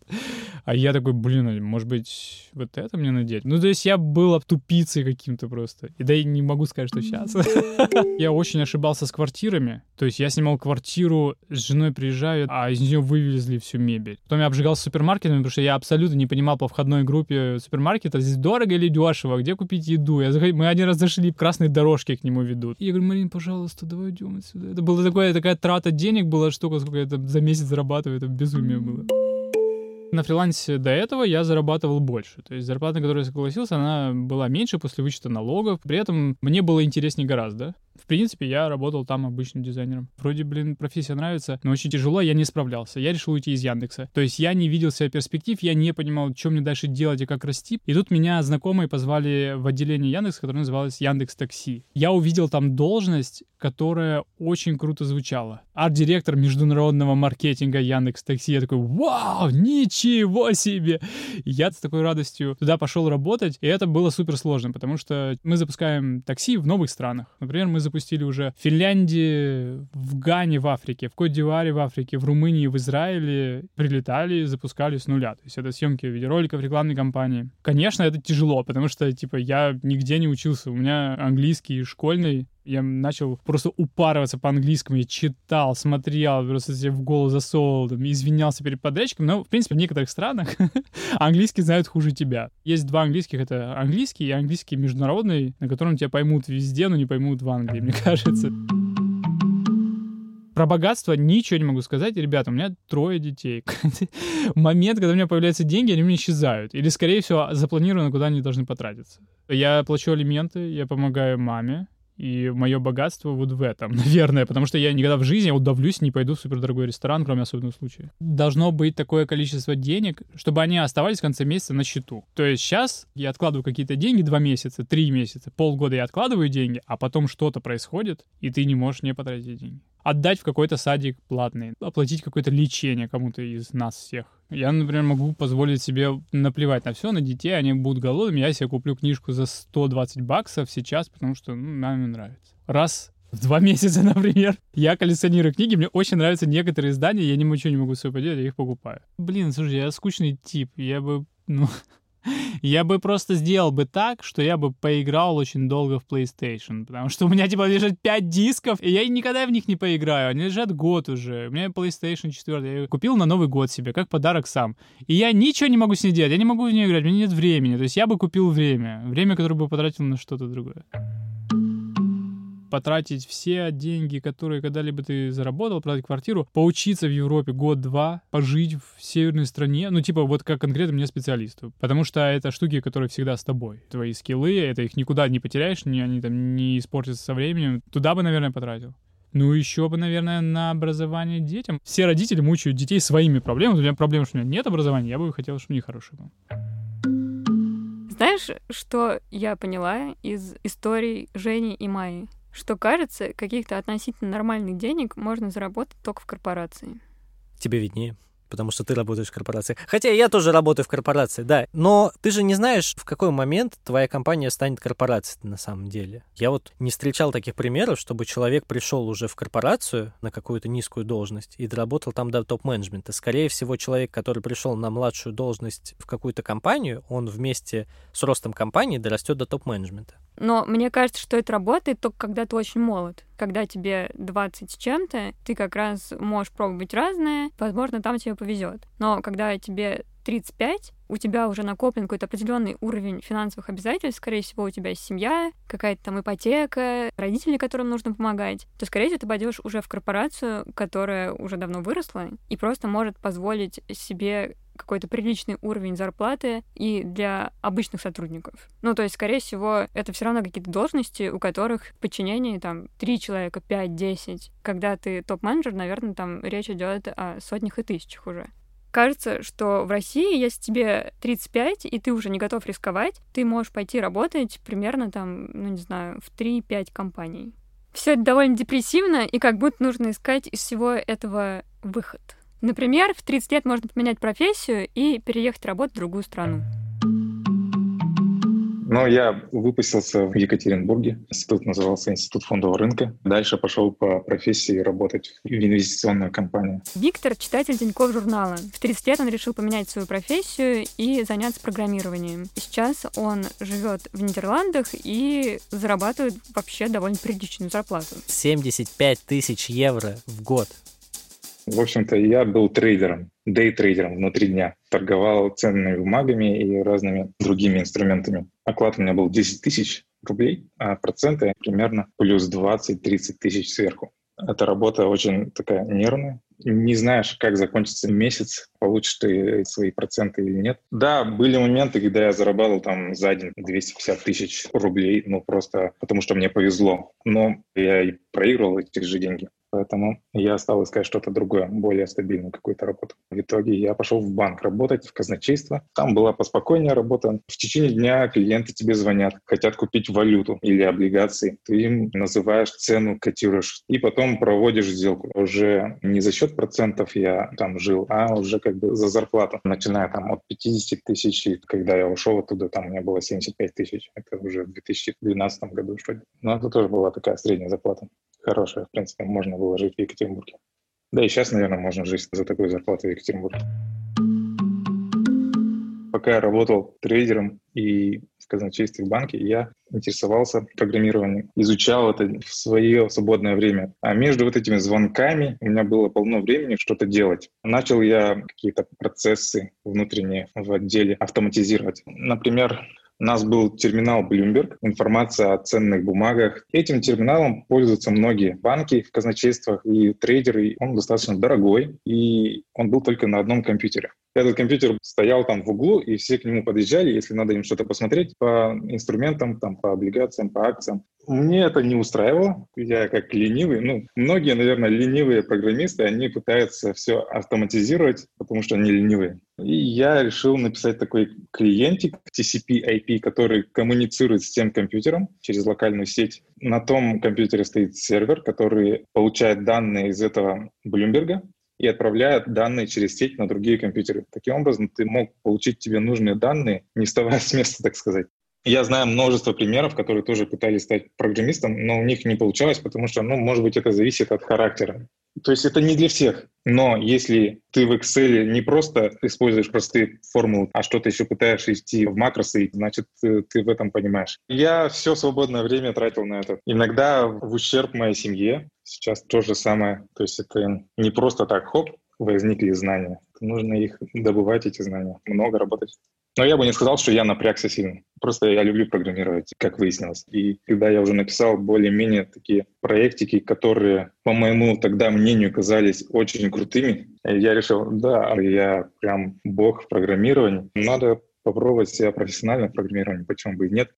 А я такой, блин, а может быть, вот это мне надеть? Ну, то есть я был тупицей каким-то просто. И да и не могу сказать, что сейчас. Я очень ошибался с квартирами. То есть я снимал квартиру, с женой приезжаю, а из нее вывезли всю мебель. Потом я обжигался супермаркетами, потому что я абсолютно не понимал по входной группе супермаркета, здесь дорого или дешево, где купить еду. Я заход... Мы один раз зашли, красные дорожки к нему ведут. И я говорю, Марин, пожалуйста, давай идем отсюда. Это была такая, такая трата денег была штука, сколько я за месяц зарабатываю, это безумие было. На фрилансе до этого я зарабатывал больше. То есть зарплата, на которую я согласился, она была меньше после вычета налогов. При этом мне было интереснее гораздо. В принципе, я работал там обычным дизайнером. Вроде, блин, профессия нравится, но очень тяжело, я не справлялся. Я решил уйти из Яндекса. То есть я не видел себе перспектив, я не понимал, что мне дальше делать и как расти. И тут меня знакомые позвали в отделение Яндекса, которое называлось Яндекс Такси. Я увидел там должность, которая очень круто звучала. Арт-директор международного маркетинга Яндекс Такси. Я такой, вау, ничего себе! Я с такой радостью туда пошел работать, и это было супер сложно, потому что мы запускаем такси в новых странах. Например, мы запустили уже в Финляндии, в Гане в Африке, в Кот-Диваре в Африке, в Румынии, в Израиле. Прилетали, запускали с нуля. То есть это съемки видеороликов рекламной кампании. Конечно, это тяжело, потому что, типа, я нигде не учился. У меня английский школьный, я начал просто упарываться по английскому, я читал, смотрел, просто себе в голову засовывал, там, извинялся перед подрядчиком, но, в принципе, в некоторых странах английский знают хуже тебя. Есть два английских, это английский и английский международный, на котором тебя поймут везде, но не поймут в Англии, мне кажется. Про богатство ничего не могу сказать. Ребята, у меня трое детей. Момент, когда у меня появляются деньги, они у меня исчезают. Или, скорее всего, запланировано, куда они должны потратиться. Я плачу алименты, я помогаю маме, и мое богатство вот в этом, наверное, потому что я никогда в жизни удавлюсь, не пойду в супердорогой ресторан, кроме особенного случая. Должно быть такое количество денег, чтобы они оставались в конце месяца на счету. То есть сейчас я откладываю какие-то деньги два месяца, три месяца, полгода я откладываю деньги, а потом что-то происходит, и ты не можешь не потратить деньги отдать в какой-то садик платный, оплатить какое-то лечение кому-то из нас всех. Я, например, могу позволить себе наплевать на все, на детей, они будут голодными, я себе куплю книжку за 120 баксов сейчас, потому что ну, маме нравится. Раз в два месяца, например. Я коллекционирую книги, мне очень нравятся некоторые издания, я ничего не могу с собой поделать, я их покупаю. Блин, слушай, я скучный тип, я бы, ну, я бы просто сделал бы так, что я бы поиграл очень долго в PlayStation, потому что у меня, типа, лежат 5 дисков, и я никогда в них не поиграю, они лежат год уже. У меня PlayStation 4, я ее купил на Новый год себе, как подарок сам. И я ничего не могу с ней делать, я не могу в нее играть, у меня нет времени. То есть я бы купил время, время, которое бы потратил на что-то другое потратить все деньги, которые когда-либо ты заработал, продать квартиру, поучиться в Европе год-два, пожить в северной стране, ну, типа, вот как конкретно мне специалисту. Потому что это штуки, которые всегда с тобой. Твои скиллы, это их никуда не потеряешь, ни, они там не испортятся со временем. Туда бы, наверное, потратил. Ну, еще бы, наверное, на образование детям. Все родители мучают детей своими проблемами. У меня проблема, что у меня нет образования, я бы хотел, чтобы у них хорошее было. Знаешь, что я поняла из историй Жени и Майи? Что, кажется, каких-то относительно нормальных денег можно заработать только в корпорации. Тебе виднее потому что ты работаешь в корпорации. Хотя я тоже работаю в корпорации, да. Но ты же не знаешь, в какой момент твоя компания станет корпорацией на самом деле. Я вот не встречал таких примеров, чтобы человек пришел уже в корпорацию на какую-то низкую должность и доработал там до топ-менеджмента. Скорее всего, человек, который пришел на младшую должность в какую-то компанию, он вместе с ростом компании дорастет до топ-менеджмента. Но мне кажется, что это работает только когда ты очень молод. Когда тебе 20 с чем-то, ты как раз можешь пробовать разное, возможно, там тебе повезет. Но когда тебе 35, у тебя уже накоплен какой-то определенный уровень финансовых обязательств, скорее всего, у тебя есть семья, какая-то там ипотека, родители, которым нужно помогать, то, скорее всего, ты пойдешь уже в корпорацию, которая уже давно выросла и просто может позволить себе какой-то приличный уровень зарплаты и для обычных сотрудников. Ну, то есть, скорее всего, это все равно какие-то должности, у которых подчинение там 3 человека, 5, 10. Когда ты топ-менеджер, наверное, там речь идет о сотнях и тысячах уже. Кажется, что в России, если тебе 35, и ты уже не готов рисковать, ты можешь пойти работать примерно там, ну не знаю, в 3-5 компаний. Все это довольно депрессивно, и как будто нужно искать из всего этого выход. Например, в 30 лет можно поменять профессию и переехать работать в другую страну. Но я выпустился в Екатеринбурге. Институт назывался Институт фондового рынка. Дальше пошел по профессии работать в инвестиционную компанию. Виктор — читатель Тинькофф журнала. В 30 лет он решил поменять свою профессию и заняться программированием. Сейчас он живет в Нидерландах и зарабатывает вообще довольно приличную зарплату. 75 тысяч евро в год. В общем-то, я был трейдером, дейтрейдером внутри дня. Торговал ценными бумагами и разными другими инструментами. Оклад у меня был 10 тысяч рублей, а проценты примерно плюс 20-30 тысяч сверху. Эта работа очень такая нервная. Не знаешь, как закончится месяц, получишь ты свои проценты или нет. Да, были моменты, когда я зарабатывал там за день 250 тысяч рублей, ну просто потому что мне повезло. Но я и проигрывал эти же деньги. Поэтому я стал искать что-то другое, более стабильную какую-то работу. В итоге я пошел в банк работать, в казначейство. Там была поспокойнее работа. В течение дня клиенты тебе звонят, хотят купить валюту или облигации. Ты им называешь цену, котируешь, и потом проводишь сделку. Уже не за счет процентов я там жил, а уже как бы за зарплату. Начиная там от 50 тысяч, и когда я ушел оттуда, там у меня было 75 тысяч. Это уже в 2012 году, что ли. Но это тоже была такая средняя зарплата хорошая, в принципе, можно было жить в Екатеринбурге. Да и сейчас, наверное, можно жить за такую зарплату в Екатеринбурге. Пока я работал трейдером и в казначействе в банке, я интересовался программированием, изучал это в свое свободное время. А между вот этими звонками у меня было полно времени что-то делать. Начал я какие-то процессы внутренние в отделе автоматизировать. Например, у нас был терминал Bloomberg, информация о ценных бумагах. Этим терминалом пользуются многие банки в казначействах и трейдеры. Он достаточно дорогой, и он был только на одном компьютере. Этот компьютер стоял там в углу, и все к нему подъезжали, если надо им что-то посмотреть по инструментам, там, по облигациям, по акциям. Мне это не устраивало. Я как ленивый, ну, многие, наверное, ленивые программисты, они пытаются все автоматизировать, потому что они ленивые. И я решил написать такой клиентик TCP-IP, который коммуницирует с тем компьютером через локальную сеть. На том компьютере стоит сервер, который получает данные из этого Блумберга, и отправляет данные через сеть на другие компьютеры. Таким образом, ты мог получить тебе нужные данные, не вставая с места, так сказать. Я знаю множество примеров, которые тоже пытались стать программистом, но у них не получалось, потому что, ну, может быть, это зависит от характера. То есть это не для всех. Но если ты в Excel не просто используешь простые формулы, а что-то еще пытаешься идти в макросы, значит, ты, в этом понимаешь. Я все свободное время тратил на это. Иногда в ущерб моей семье. Сейчас то же самое. То есть это не просто так, хоп, возникли знания. Нужно их добывать, эти знания. Много работать. Но я бы не сказал, что я напрягся сильно. Просто я люблю программировать, как выяснилось. И когда я уже написал более-менее такие проектики, которые, по моему тогда мнению, казались очень крутыми, я решил, да, я прям бог в программировании. Надо попробовать себя профессионально в программировании, почему бы и нет.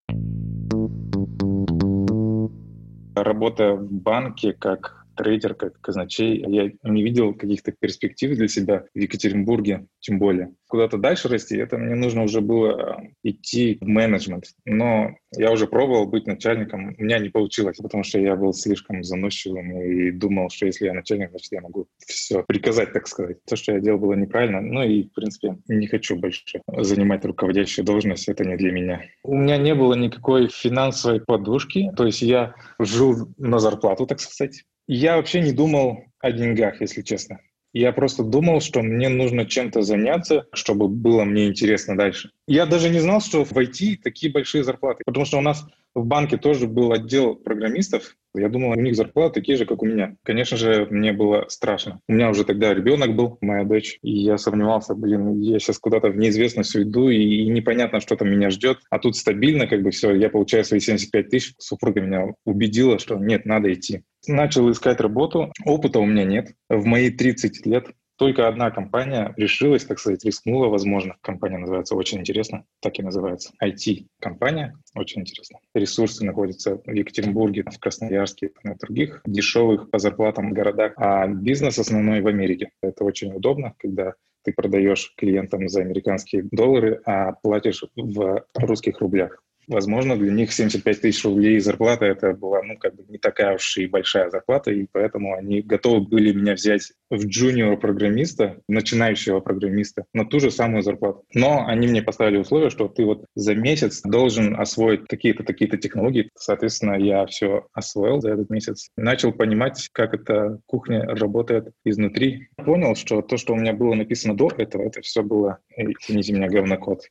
Работая в банке как трейдер, как казначей. Я не видел каких-то перспектив для себя в Екатеринбурге, тем более. Куда-то дальше расти, это мне нужно уже было идти в менеджмент. Но я уже пробовал быть начальником, у меня не получилось, потому что я был слишком заносчивым и думал, что если я начальник, значит, я могу все приказать, так сказать. То, что я делал, было неправильно. Ну и, в принципе, не хочу больше занимать руководящую должность, это не для меня. У меня не было никакой финансовой подушки, то есть я жил на зарплату, так сказать. Я вообще не думал о деньгах, если честно. Я просто думал, что мне нужно чем-то заняться, чтобы было мне интересно дальше. Я даже не знал, что в IT такие большие зарплаты, потому что у нас в банке тоже был отдел программистов. Я думал, у них зарплаты такие же, как у меня. Конечно же, мне было страшно. У меня уже тогда ребенок был, моя дочь, и я сомневался, блин, я сейчас куда-то в неизвестность уйду, и, и непонятно, что там меня ждет. А тут стабильно, как бы все, я получаю свои 75 тысяч. Супруга меня убедила, что нет, надо идти. Начал искать работу. Опыта у меня нет. В мои 30 лет только одна компания решилась, так сказать, рискнула, возможно. Компания называется очень интересно, так и называется. IT-компания, очень интересно. Ресурсы находятся в Екатеринбурге, в Красноярске, на других дешевых по зарплатам городах, а бизнес основной в Америке. Это очень удобно, когда ты продаешь клиентам за американские доллары, а платишь в русских рублях. Возможно, для них 75 тысяч рублей зарплата это была, ну, как бы не такая уж и большая зарплата, и поэтому они готовы были меня взять в джуниор-программиста, начинающего программиста, на ту же самую зарплату. Но они мне поставили условие, что ты вот за месяц должен освоить какие-то такие-то технологии. Соответственно, я все освоил за этот месяц. Начал понимать, как эта кухня работает изнутри. Понял, что то, что у меня было написано до этого, это все было, извините меня, говнокод.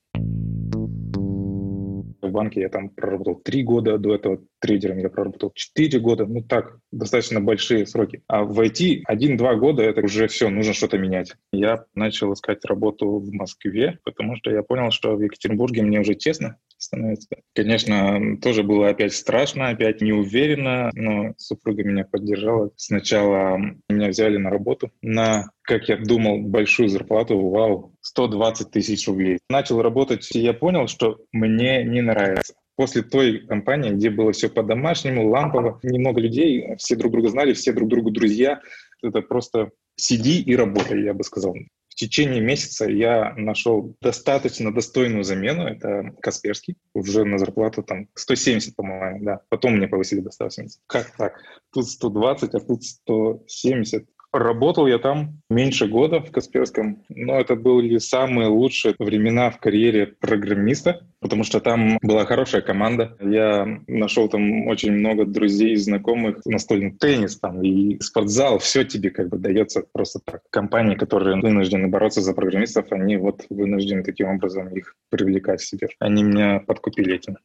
Банке я там проработал три года, до этого трейдером я проработал четыре года. Ну так, достаточно большие сроки. А в IT один-два года это уже все, нужно что-то менять. Я начал искать работу в Москве, потому что я понял, что в Екатеринбурге мне уже тесно становится. Конечно, тоже было опять страшно, опять неуверенно, но супруга меня поддержала. Сначала меня взяли на работу на как я думал, большую зарплату, вау, 120 тысяч рублей. Начал работать, и я понял, что мне не нравится. После той компании, где было все по-домашнему, лампово, немного людей, все друг друга знали, все друг другу друзья, это просто сиди и работай, я бы сказал. В течение месяца я нашел достаточно достойную замену. Это Касперский, уже на зарплату там 170, по-моему, да. Потом мне повысили до 170. Как так? Тут 120, а тут 170. Работал я там меньше года в Касперском, но это были самые лучшие времена в карьере программиста, потому что там была хорошая команда. Я нашел там очень много друзей, знакомых, настольный теннис там и спортзал, все тебе как бы дается просто так. Компании, которые вынуждены бороться за программистов, они вот вынуждены таким образом их привлекать к себе. Они меня подкупили этим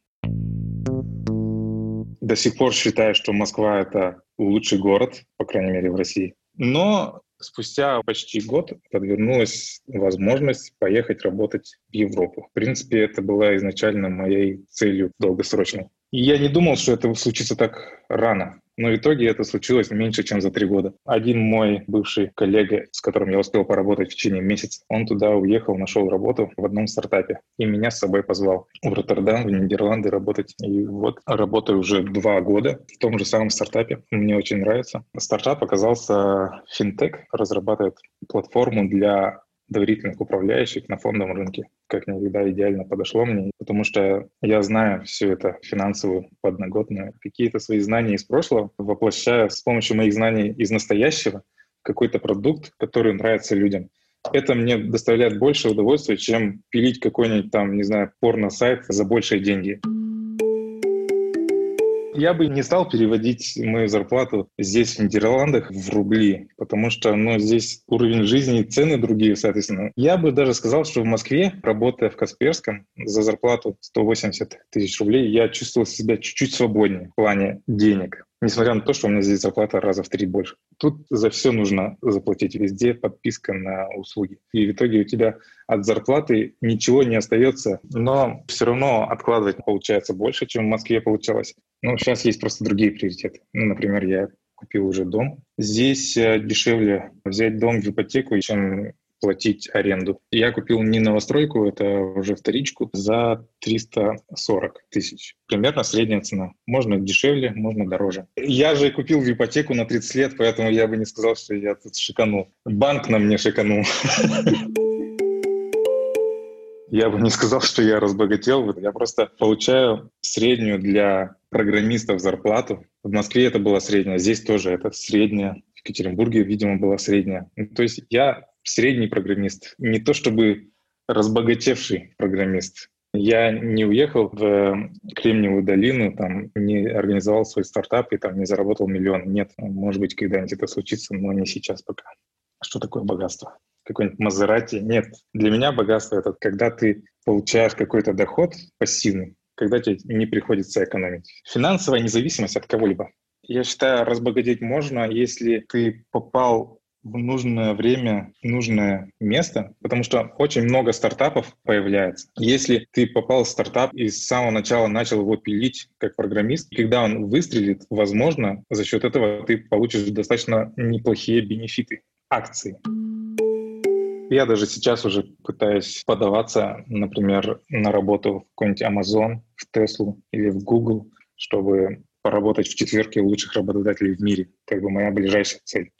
до сих пор считаю, что Москва — это лучший город, по крайней мере, в России. Но спустя почти год подвернулась возможность поехать работать в Европу. В принципе, это была изначально моей целью долгосрочной. И я не думал, что это случится так рано. Но в итоге это случилось меньше, чем за три года. Один мой бывший коллега, с которым я успел поработать в течение месяца, он туда уехал, нашел работу в одном стартапе и меня с собой позвал в Роттердам, в Нидерланды работать. И вот работаю уже два года в том же самом стартапе. Мне очень нравится. Стартап оказался финтех, разрабатывает платформу для доверительных управляющих на фондовом рынке, как никогда идеально подошло мне, потому что я знаю все это финансовую подноготную, какие-то свои знания из прошлого воплощаю с помощью моих знаний из настоящего какой-то продукт, который нравится людям. Это мне доставляет больше удовольствия, чем пилить какой-нибудь там, не знаю, порно-сайт за большие деньги. Я бы не стал переводить мою зарплату здесь, в Нидерландах, в рубли, потому что ну, здесь уровень жизни цены другие, соответственно. Я бы даже сказал, что в Москве, работая в Касперском, за зарплату 180 тысяч рублей, я чувствовал себя чуть-чуть свободнее в плане денег. Несмотря на то, что у меня здесь зарплата раза в три больше. Тут за все нужно заплатить. Везде подписка на услуги. И в итоге у тебя от зарплаты ничего не остается, но все равно откладывать получается больше, чем в Москве получалось. Ну, сейчас есть просто другие приоритеты. Ну, например, я купил уже дом. Здесь э, дешевле взять дом в ипотеку, чем платить аренду. Я купил не новостройку, это уже вторичку, за 340 тысяч. Примерно средняя цена. Можно дешевле, можно дороже. Я же купил в ипотеку на 30 лет, поэтому я бы не сказал, что я тут шиканул. Банк на мне шиканул. Я бы не сказал, что я разбогател. Я просто получаю среднюю для программистов зарплату. В Москве это была средняя, здесь тоже это средняя. В Екатеринбурге, видимо, была средняя. Ну, то есть я средний программист. Не то чтобы разбогатевший программист. Я не уехал в Кремниевую долину, там, не организовал свой стартап и там не заработал миллион. Нет, может быть, когда-нибудь это случится, но не сейчас пока. Что такое богатство? Какой-нибудь Мазерати? Нет. Для меня богатство — это когда ты получаешь какой-то доход пассивный, когда тебе не приходится экономить. Финансовая независимость от кого-либо. Я считаю, разбогатеть можно, если ты попал нужное время, нужное место, потому что очень много стартапов появляется. Если ты попал в стартап и с самого начала начал его пилить как программист, когда он выстрелит, возможно, за счет этого ты получишь достаточно неплохие бенефиты акций. Я даже сейчас уже пытаюсь подаваться, например, на работу в какой-нибудь Amazon, в Tesla или в Google, чтобы поработать в четверке лучших работодателей в мире. Как бы моя ближайшая цель.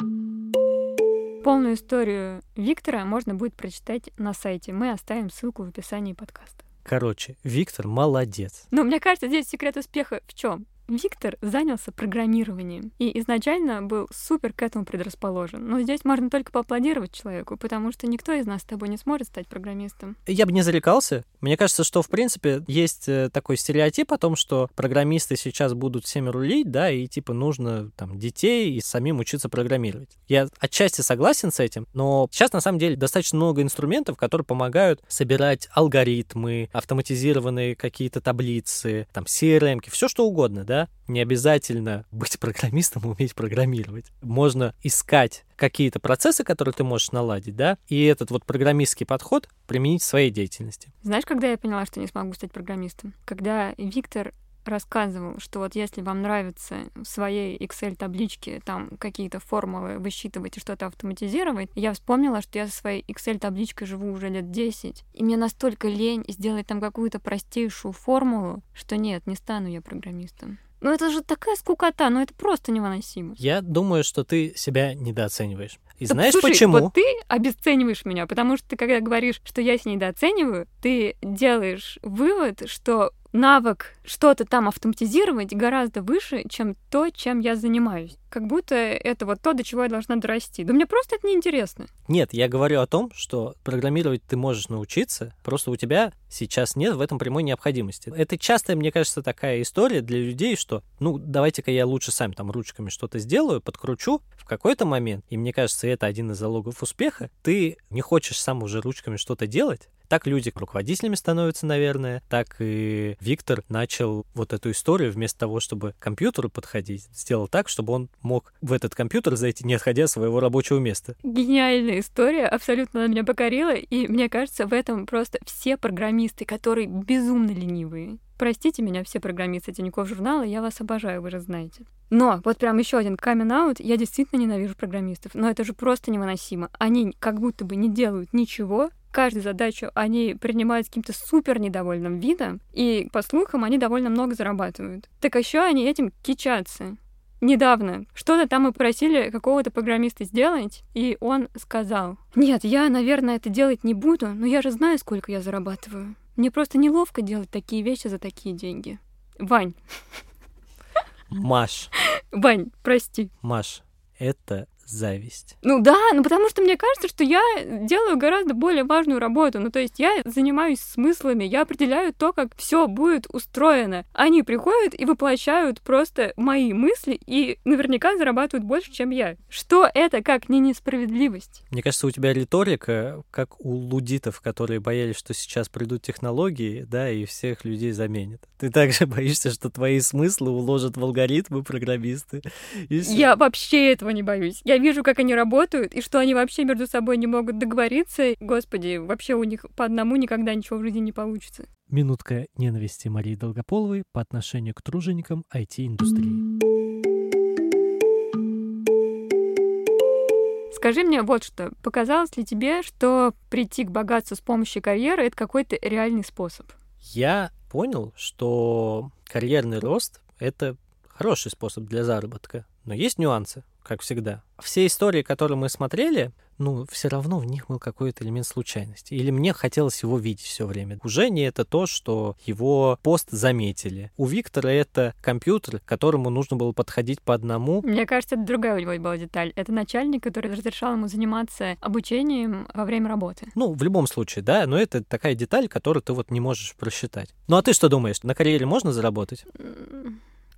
Полную историю Виктора можно будет прочитать на сайте. Мы оставим ссылку в описании подкаста. Короче, Виктор молодец. Но мне кажется, здесь секрет успеха в чем? Виктор занялся программированием и изначально был супер к этому предрасположен. Но здесь можно только поаплодировать человеку, потому что никто из нас с тобой не сможет стать программистом. Я бы не зарекался. Мне кажется, что, в принципе, есть э, такой стереотип о том, что программисты сейчас будут всеми рулить, да, и, типа, нужно, там, детей и самим учиться программировать. Я отчасти согласен с этим, но сейчас, на самом деле, достаточно много инструментов, которые помогают собирать алгоритмы, автоматизированные какие-то таблицы, там, CRM, все что угодно, да, да, не обязательно быть программистом и уметь программировать. Можно искать какие-то процессы, которые ты можешь наладить, да, и этот вот программистский подход применить в своей деятельности. Знаешь, когда я поняла, что не смогу стать программистом? Когда Виктор рассказывал, что вот если вам нравится в своей Excel-табличке там какие-то формулы высчитывать и что-то автоматизировать, я вспомнила, что я со своей Excel-табличкой живу уже лет 10, и мне настолько лень сделать там какую-то простейшую формулу, что нет, не стану я программистом. Ну это же такая скукота, ну это просто невыносимо. Я думаю, что ты себя недооцениваешь. И Так, знаешь слушай, почему? Вот ты обесцениваешь меня, потому что ты, когда говоришь, что я себя недооцениваю, ты делаешь вывод, что навык что-то там автоматизировать гораздо выше, чем то, чем я занимаюсь. Как будто это вот то, до чего я должна дорасти. Да мне просто это неинтересно. Нет, я говорю о том, что программировать ты можешь научиться, просто у тебя сейчас нет в этом прямой необходимости. Это часто, мне кажется, такая история для людей, что, ну, давайте-ка я лучше сам там ручками что-то сделаю, подкручу в какой-то момент, и мне кажется, это один из залогов успеха, ты не хочешь сам уже ручками что-то делать, так люди руководителями становятся, наверное. Так и Виктор начал вот эту историю вместо того, чтобы к компьютеру подходить, сделал так, чтобы он мог в этот компьютер зайти, не отходя от своего рабочего места. Гениальная история, абсолютно она меня покорила, и мне кажется, в этом просто все программисты, которые безумно ленивые. Простите меня, все программисты Тинькофф журнала, я вас обожаю, вы же знаете. Но вот прям еще один камин аут, я действительно ненавижу программистов, но это же просто невыносимо. Они как будто бы не делают ничего, каждую задачу они принимают с каким-то супер недовольным видом, и, по слухам, они довольно много зарабатывают. Так еще они этим кичатся. Недавно что-то там мы просили какого-то программиста сделать, и он сказал, «Нет, я, наверное, это делать не буду, но я же знаю, сколько я зарабатываю. Мне просто неловко делать такие вещи за такие деньги». Вань, Маш, Вань, прости. Маш, это зависть. Ну да, ну потому что мне кажется, что я делаю гораздо более важную работу. Ну то есть я занимаюсь смыслами, я определяю то, как все будет устроено. Они приходят и воплощают просто мои мысли и наверняка зарабатывают больше, чем я. Что это как не несправедливость? Мне кажется, у тебя риторика, как у лудитов, которые боялись, что сейчас придут технологии, да, и всех людей заменят. Ты также боишься, что твои смыслы уложат в алгоритмы программисты. Я вообще этого не боюсь. Я вижу, как они работают, и что они вообще между собой не могут договориться. Господи, вообще у них по одному никогда ничего в жизни не получится. Минутка ненависти Марии Долгополовой по отношению к труженикам IT-индустрии. Скажи мне вот что. Показалось ли тебе, что прийти к богатству с помощью карьеры — это какой-то реальный способ? Я понял, что карьерный рост — это хороший способ для заработка, но есть нюансы, как всегда. Все истории, которые мы смотрели, ну, все равно в них был какой-то элемент случайности. Или мне хотелось его видеть все время. У Жени это то, что его пост заметили. У Виктора это компьютер, к которому нужно было подходить по одному. Мне кажется, это другая у него была деталь. Это начальник, который разрешал ему заниматься обучением во время работы. Ну, в любом случае, да, но это такая деталь, которую ты вот не можешь просчитать. Ну, а ты что думаешь, на карьере можно заработать?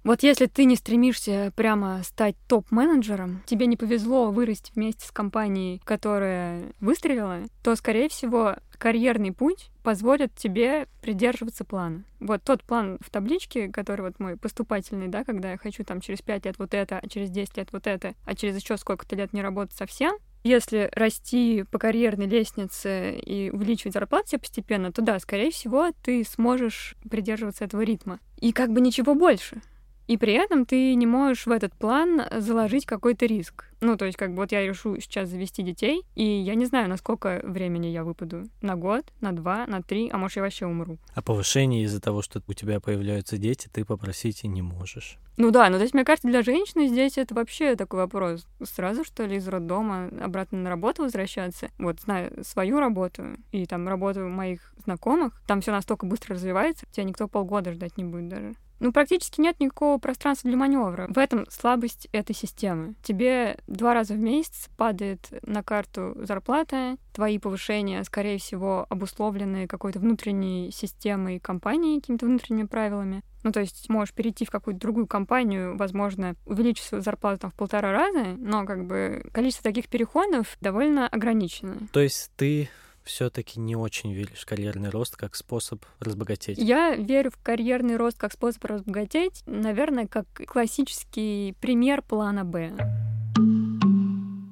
Вот если ты не стремишься прямо стать топ-менеджером, тебе не повезло вырасти вместе с компанией, которая выстрелила, то, скорее всего, карьерный путь позволит тебе придерживаться плана. Вот тот план в табличке, который вот мой поступательный, да, когда я хочу там через 5 лет вот это, а через 10 лет вот это, а через еще сколько-то лет не работать совсем, если расти по карьерной лестнице и увеличивать зарплату себе постепенно, то да, скорее всего, ты сможешь придерживаться этого ритма. И как бы ничего больше. И при этом ты не можешь в этот план заложить какой-то риск. Ну, то есть, как бы вот я решу сейчас завести детей, и я не знаю, на сколько времени я выпаду. На год, на два, на три, а может, я вообще умру. А повышение из-за того, что у тебя появляются дети, ты попросить и не можешь. Ну да, но то есть, мне кажется, для женщины здесь это вообще такой вопрос. Сразу, что ли, из роддома обратно на работу возвращаться? Вот, знаю свою работу и там работу моих знакомых, там все настолько быстро развивается, тебя никто полгода ждать не будет даже. Ну, практически нет никакого пространства для маневра. В этом слабость этой системы. Тебе два раза в месяц падает на карту зарплата, твои повышения, скорее всего, обусловлены какой-то внутренней системой компании, какими-то внутренними правилами. Ну, то есть можешь перейти в какую-то другую компанию, возможно, увеличить свою зарплату там в полтора раза, но как бы количество таких переходов довольно ограничено. То есть ты все-таки не очень веришь в карьерный рост как способ разбогатеть? Я верю в карьерный рост как способ разбогатеть, наверное, как классический пример плана Б.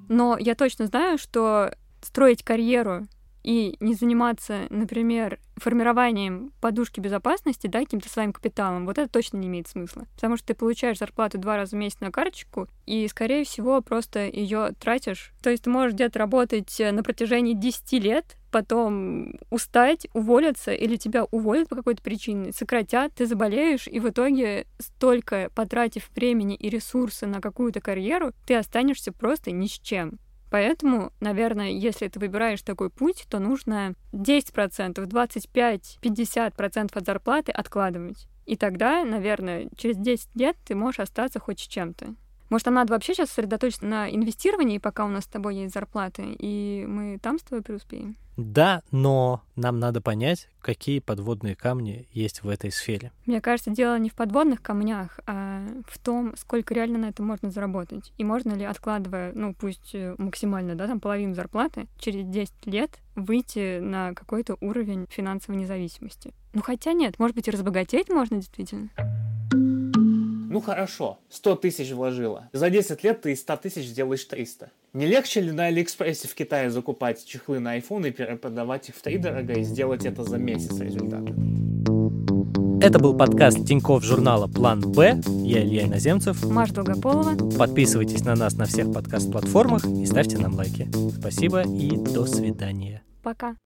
Но я точно знаю, что строить карьеру и не заниматься, например, формированием подушки безопасности, да, каким-то своим капиталом, вот это точно не имеет смысла. Потому что ты получаешь зарплату два раза в месяц на карточку, и, скорее всего, просто ее тратишь. То есть ты можешь где-то работать на протяжении 10 лет, потом устать, уволиться, или тебя уволят по какой-то причине, сократят, ты заболеешь, и в итоге столько потратив времени и ресурсы на какую-то карьеру, ты останешься просто ни с чем. Поэтому, наверное, если ты выбираешь такой путь, то нужно 10%, 25%, 50% от зарплаты откладывать. И тогда, наверное, через 10 лет ты можешь остаться хоть с чем-то. Может, нам надо вообще сейчас сосредоточиться на инвестировании, пока у нас с тобой есть зарплаты, и мы там с тобой преуспеем? Да, но нам надо понять, какие подводные камни есть в этой сфере. Мне кажется, дело не в подводных камнях, а в том, сколько реально на это можно заработать. И можно ли, откладывая, ну, пусть э, максимально, да, там половину зарплаты, через 10 лет выйти на какой-то уровень финансовой независимости. Ну, хотя нет, может быть, и разбогатеть можно действительно. Ну хорошо, 100 тысяч вложила. За 10 лет ты из 100 тысяч сделаешь 300. Не легче ли на Алиэкспрессе в Китае закупать чехлы на iPhone и перепродавать их в три дорого и сделать это за месяц результаты? Это был подкаст Тинькофф журнала «План Б». Я Илья Иноземцев. Маша Долгополова. Подписывайтесь на нас на всех подкаст-платформах и ставьте нам лайки. Спасибо и до свидания. Пока.